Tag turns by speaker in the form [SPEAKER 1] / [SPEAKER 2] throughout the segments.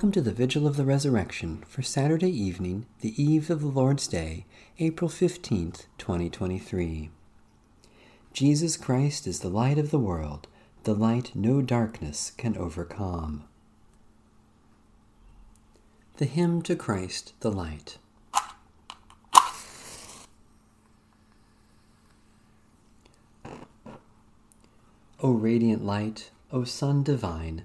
[SPEAKER 1] Welcome to the Vigil of the Resurrection for Saturday evening, the eve of the Lord's Day, April 15th, 2023. Jesus Christ is the light of the world, the light no darkness can overcome. The Hymn to Christ the Light. O radiant light, O Sun divine,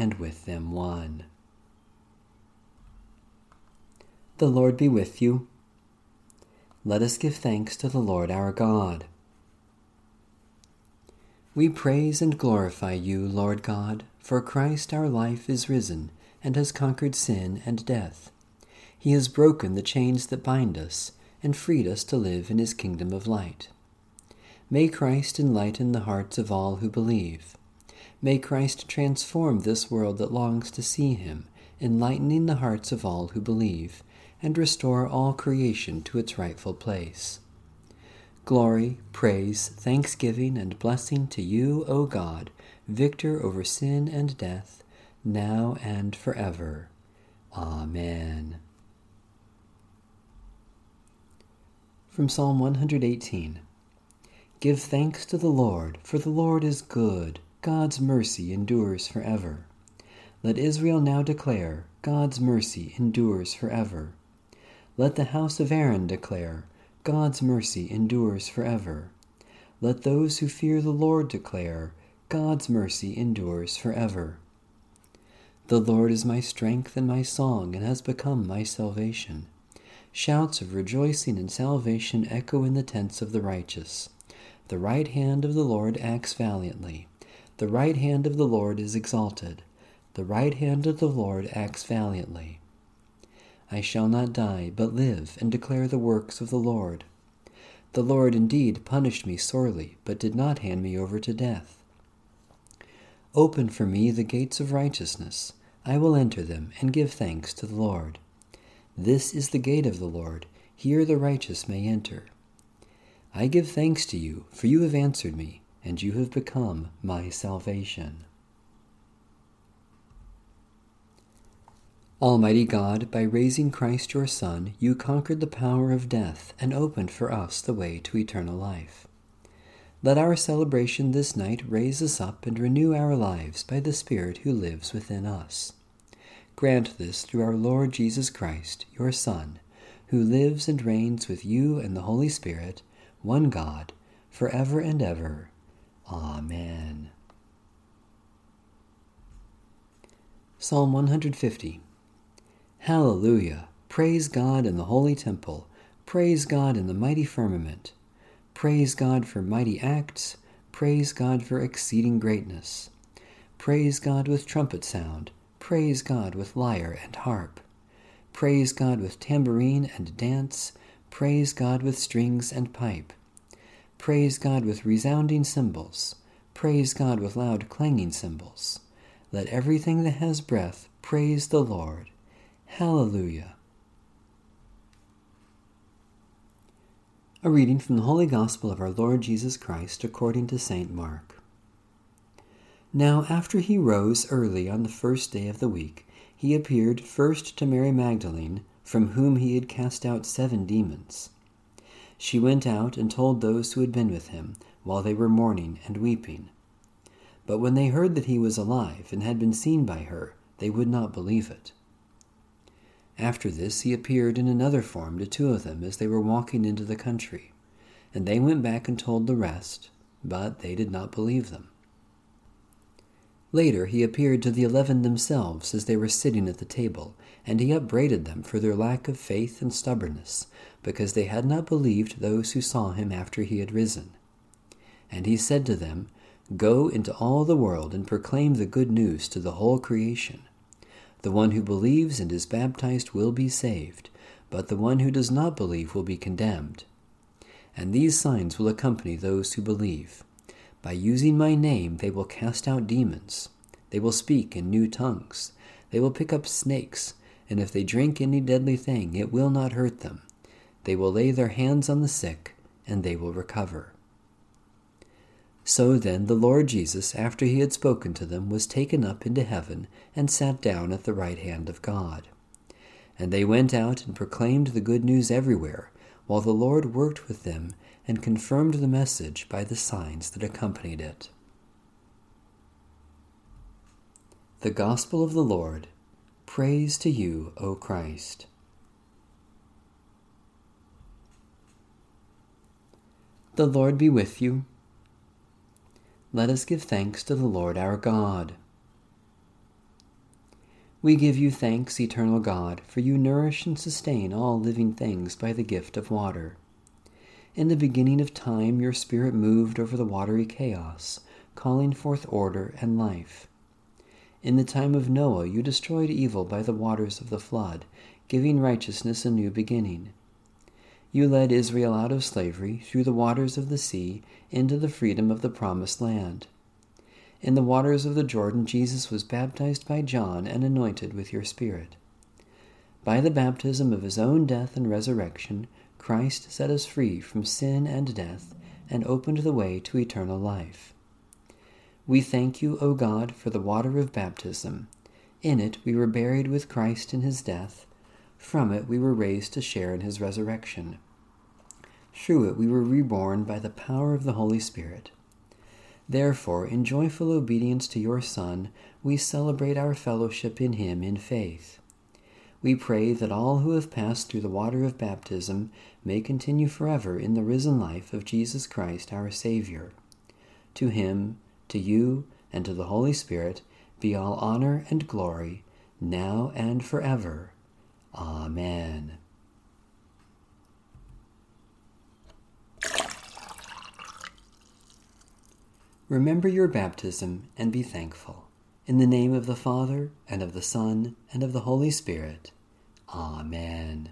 [SPEAKER 1] and with them one. The Lord be with you. Let us give thanks to the Lord our God. We praise and glorify you, Lord God, for Christ our life is risen and has conquered sin and death. He has broken the chains that bind us and freed us to live in his kingdom of light. May Christ enlighten the hearts of all who believe. May Christ transform this world that longs to see him, enlightening the hearts of all who believe, and restore all creation to its rightful place. Glory, praise, thanksgiving, and blessing to you, O God, victor over sin and death, now and forever. Amen. From Psalm 118 Give thanks to the Lord, for the Lord is good, God's mercy endures forever. Let Israel now declare, God's mercy endures forever. Let the house of Aaron declare, God's mercy endures forever. Let those who fear the Lord declare, God's mercy endures forever. The Lord is my strength and my song, and has become my salvation. Shouts of rejoicing and salvation echo in the tents of the righteous. The right hand of the Lord acts valiantly. The right hand of the Lord is exalted. The right hand of the Lord acts valiantly. I shall not die, but live and declare the works of the Lord. The Lord indeed punished me sorely, but did not hand me over to death. Open for me the gates of righteousness. I will enter them and give thanks to the Lord. This is the gate of the Lord. Here the righteous may enter. I give thanks to you, for you have answered me, and you have become my salvation. Almighty God, by raising Christ your Son, you conquered the power of death and opened for us the way to eternal life. Let our celebration this night raise us up and renew our lives by the Spirit who lives within us. Grant this through our Lord Jesus Christ, your Son, who lives and reigns with you and the Holy Spirit, one God, for ever and ever. Amen. Psalm 150 Hallelujah! Praise God in the holy temple. Praise God in the mighty firmament. Praise God for mighty acts. Praise God for exceeding greatness. Praise God with trumpet sound. Praise God with lyre and harp. Praise God with tambourine and dance. Praise God with strings and pipe. Praise God with resounding cymbals. Praise God with loud clanging cymbals. Let everything that has breath praise the Lord. Hallelujah. A reading from the Holy Gospel of our Lord Jesus Christ according to St. Mark. Now, after he rose early on the first day of the week, he appeared first to Mary Magdalene, from whom he had cast out seven demons. She went out and told those who had been with him, while they were mourning and weeping. But when they heard that he was alive and had been seen by her, they would not believe it. After this, he appeared in another form to two of them as they were walking into the country, and they went back and told the rest, but they did not believe them. Later, he appeared to the eleven themselves as they were sitting at the table, and he upbraided them for their lack of faith and stubbornness, because they had not believed those who saw him after he had risen. And he said to them, Go into all the world and proclaim the good news to the whole creation. The one who believes and is baptized will be saved, but the one who does not believe will be condemned. And these signs will accompany those who believe. By using my name, they will cast out demons. They will speak in new tongues. They will pick up snakes, and if they drink any deadly thing, it will not hurt them. They will lay their hands on the sick, and they will recover. So then the Lord Jesus, after he had spoken to them, was taken up into heaven and sat down at the right hand of God. And they went out and proclaimed the good news everywhere, while the Lord worked with them and confirmed the message by the signs that accompanied it. The Gospel of the Lord. Praise to you, O Christ. The Lord be with you. Let us give thanks to the Lord our God. We give you thanks, eternal God, for you nourish and sustain all living things by the gift of water. In the beginning of time, your Spirit moved over the watery chaos, calling forth order and life. In the time of Noah, you destroyed evil by the waters of the flood, giving righteousness a new beginning. You led Israel out of slavery through the waters of the sea into the freedom of the promised land. In the waters of the Jordan, Jesus was baptized by John and anointed with your Spirit. By the baptism of his own death and resurrection, Christ set us free from sin and death and opened the way to eternal life. We thank you, O God, for the water of baptism. In it we were buried with Christ in his death from it we were raised to share in his resurrection. Through it we were reborn by the power of the Holy Spirit. Therefore, in joyful obedience to your Son, we celebrate our fellowship in him in faith. We pray that all who have passed through the water of baptism may continue forever in the risen life of Jesus Christ our Savior. To him, to you, and to the Holy Spirit be all honor and glory, now and forever. Amen. Remember your baptism and be thankful. In the name of the Father, and of the Son, and of the Holy Spirit. Amen.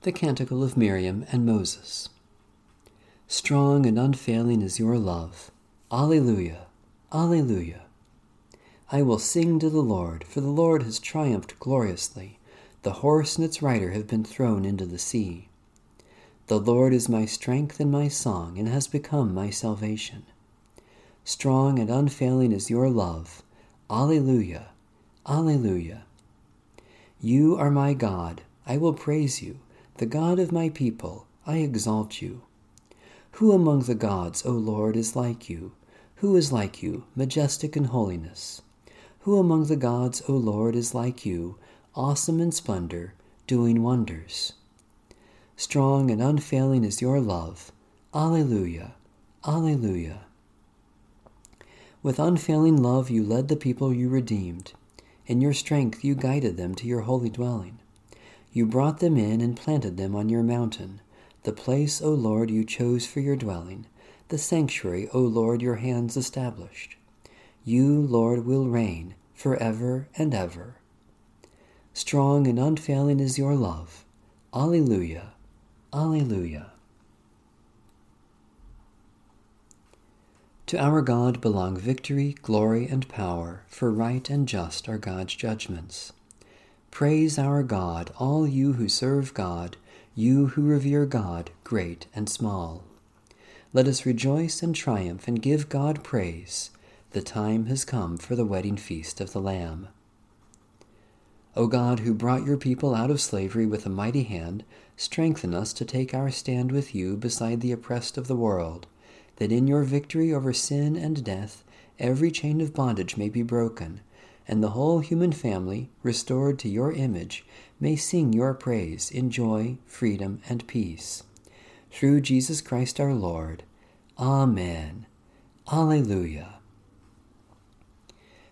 [SPEAKER 1] The Canticle of Miriam and Moses. Strong and unfailing is your love. Alleluia, Alleluia. I will sing to the Lord, for the Lord has triumphed gloriously. The horse and its rider have been thrown into the sea. The Lord is my strength and my song, and has become my salvation. Strong and unfailing is your love. Alleluia, Alleluia. You are my God. I will praise you, the God of my people. I exalt you. Who among the gods, O Lord, is like you? Who is like you, majestic in holiness? Who among the gods, O Lord, is like you, awesome in splendor, doing wonders? Strong and unfailing is your love. Alleluia, Alleluia. With unfailing love you led the people you redeemed. In your strength you guided them to your holy dwelling. You brought them in and planted them on your mountain, the place, O Lord, you chose for your dwelling, the sanctuary, O Lord, your hands established. You, Lord, will reign forever and ever. Strong and unfailing is your love. Alleluia, Alleluia. To our God belong victory, glory, and power, for right and just are God's judgments. Praise our God, all you who serve God, you who revere God, great and small. Let us rejoice and triumph and give God praise the time has come for the wedding feast of the Lamb. O God, who brought your people out of slavery with a mighty hand, strengthen us to take our stand with you beside the oppressed of the world, that in your victory over sin and death every chain of bondage may be broken, and the whole human family, restored to your image, may sing your praise in joy, freedom, and peace. Through Jesus Christ our Lord. Amen. Alleluia.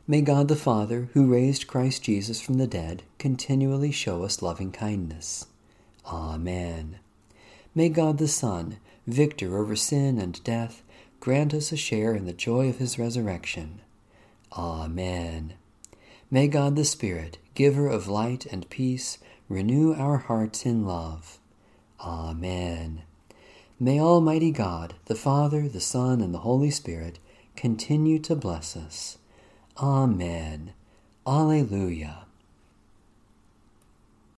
[SPEAKER 1] May God the Father, who raised Christ Jesus from the dead, continually show us loving kindness. Amen. May God the Son, victor over sin and death, grant us a share in the joy of his resurrection. Amen. May God the Spirit, giver of light and peace, renew our hearts in love. Amen. May Almighty God, the Father, the Son, and the Holy Spirit continue to bless us. Amen. Alleluia.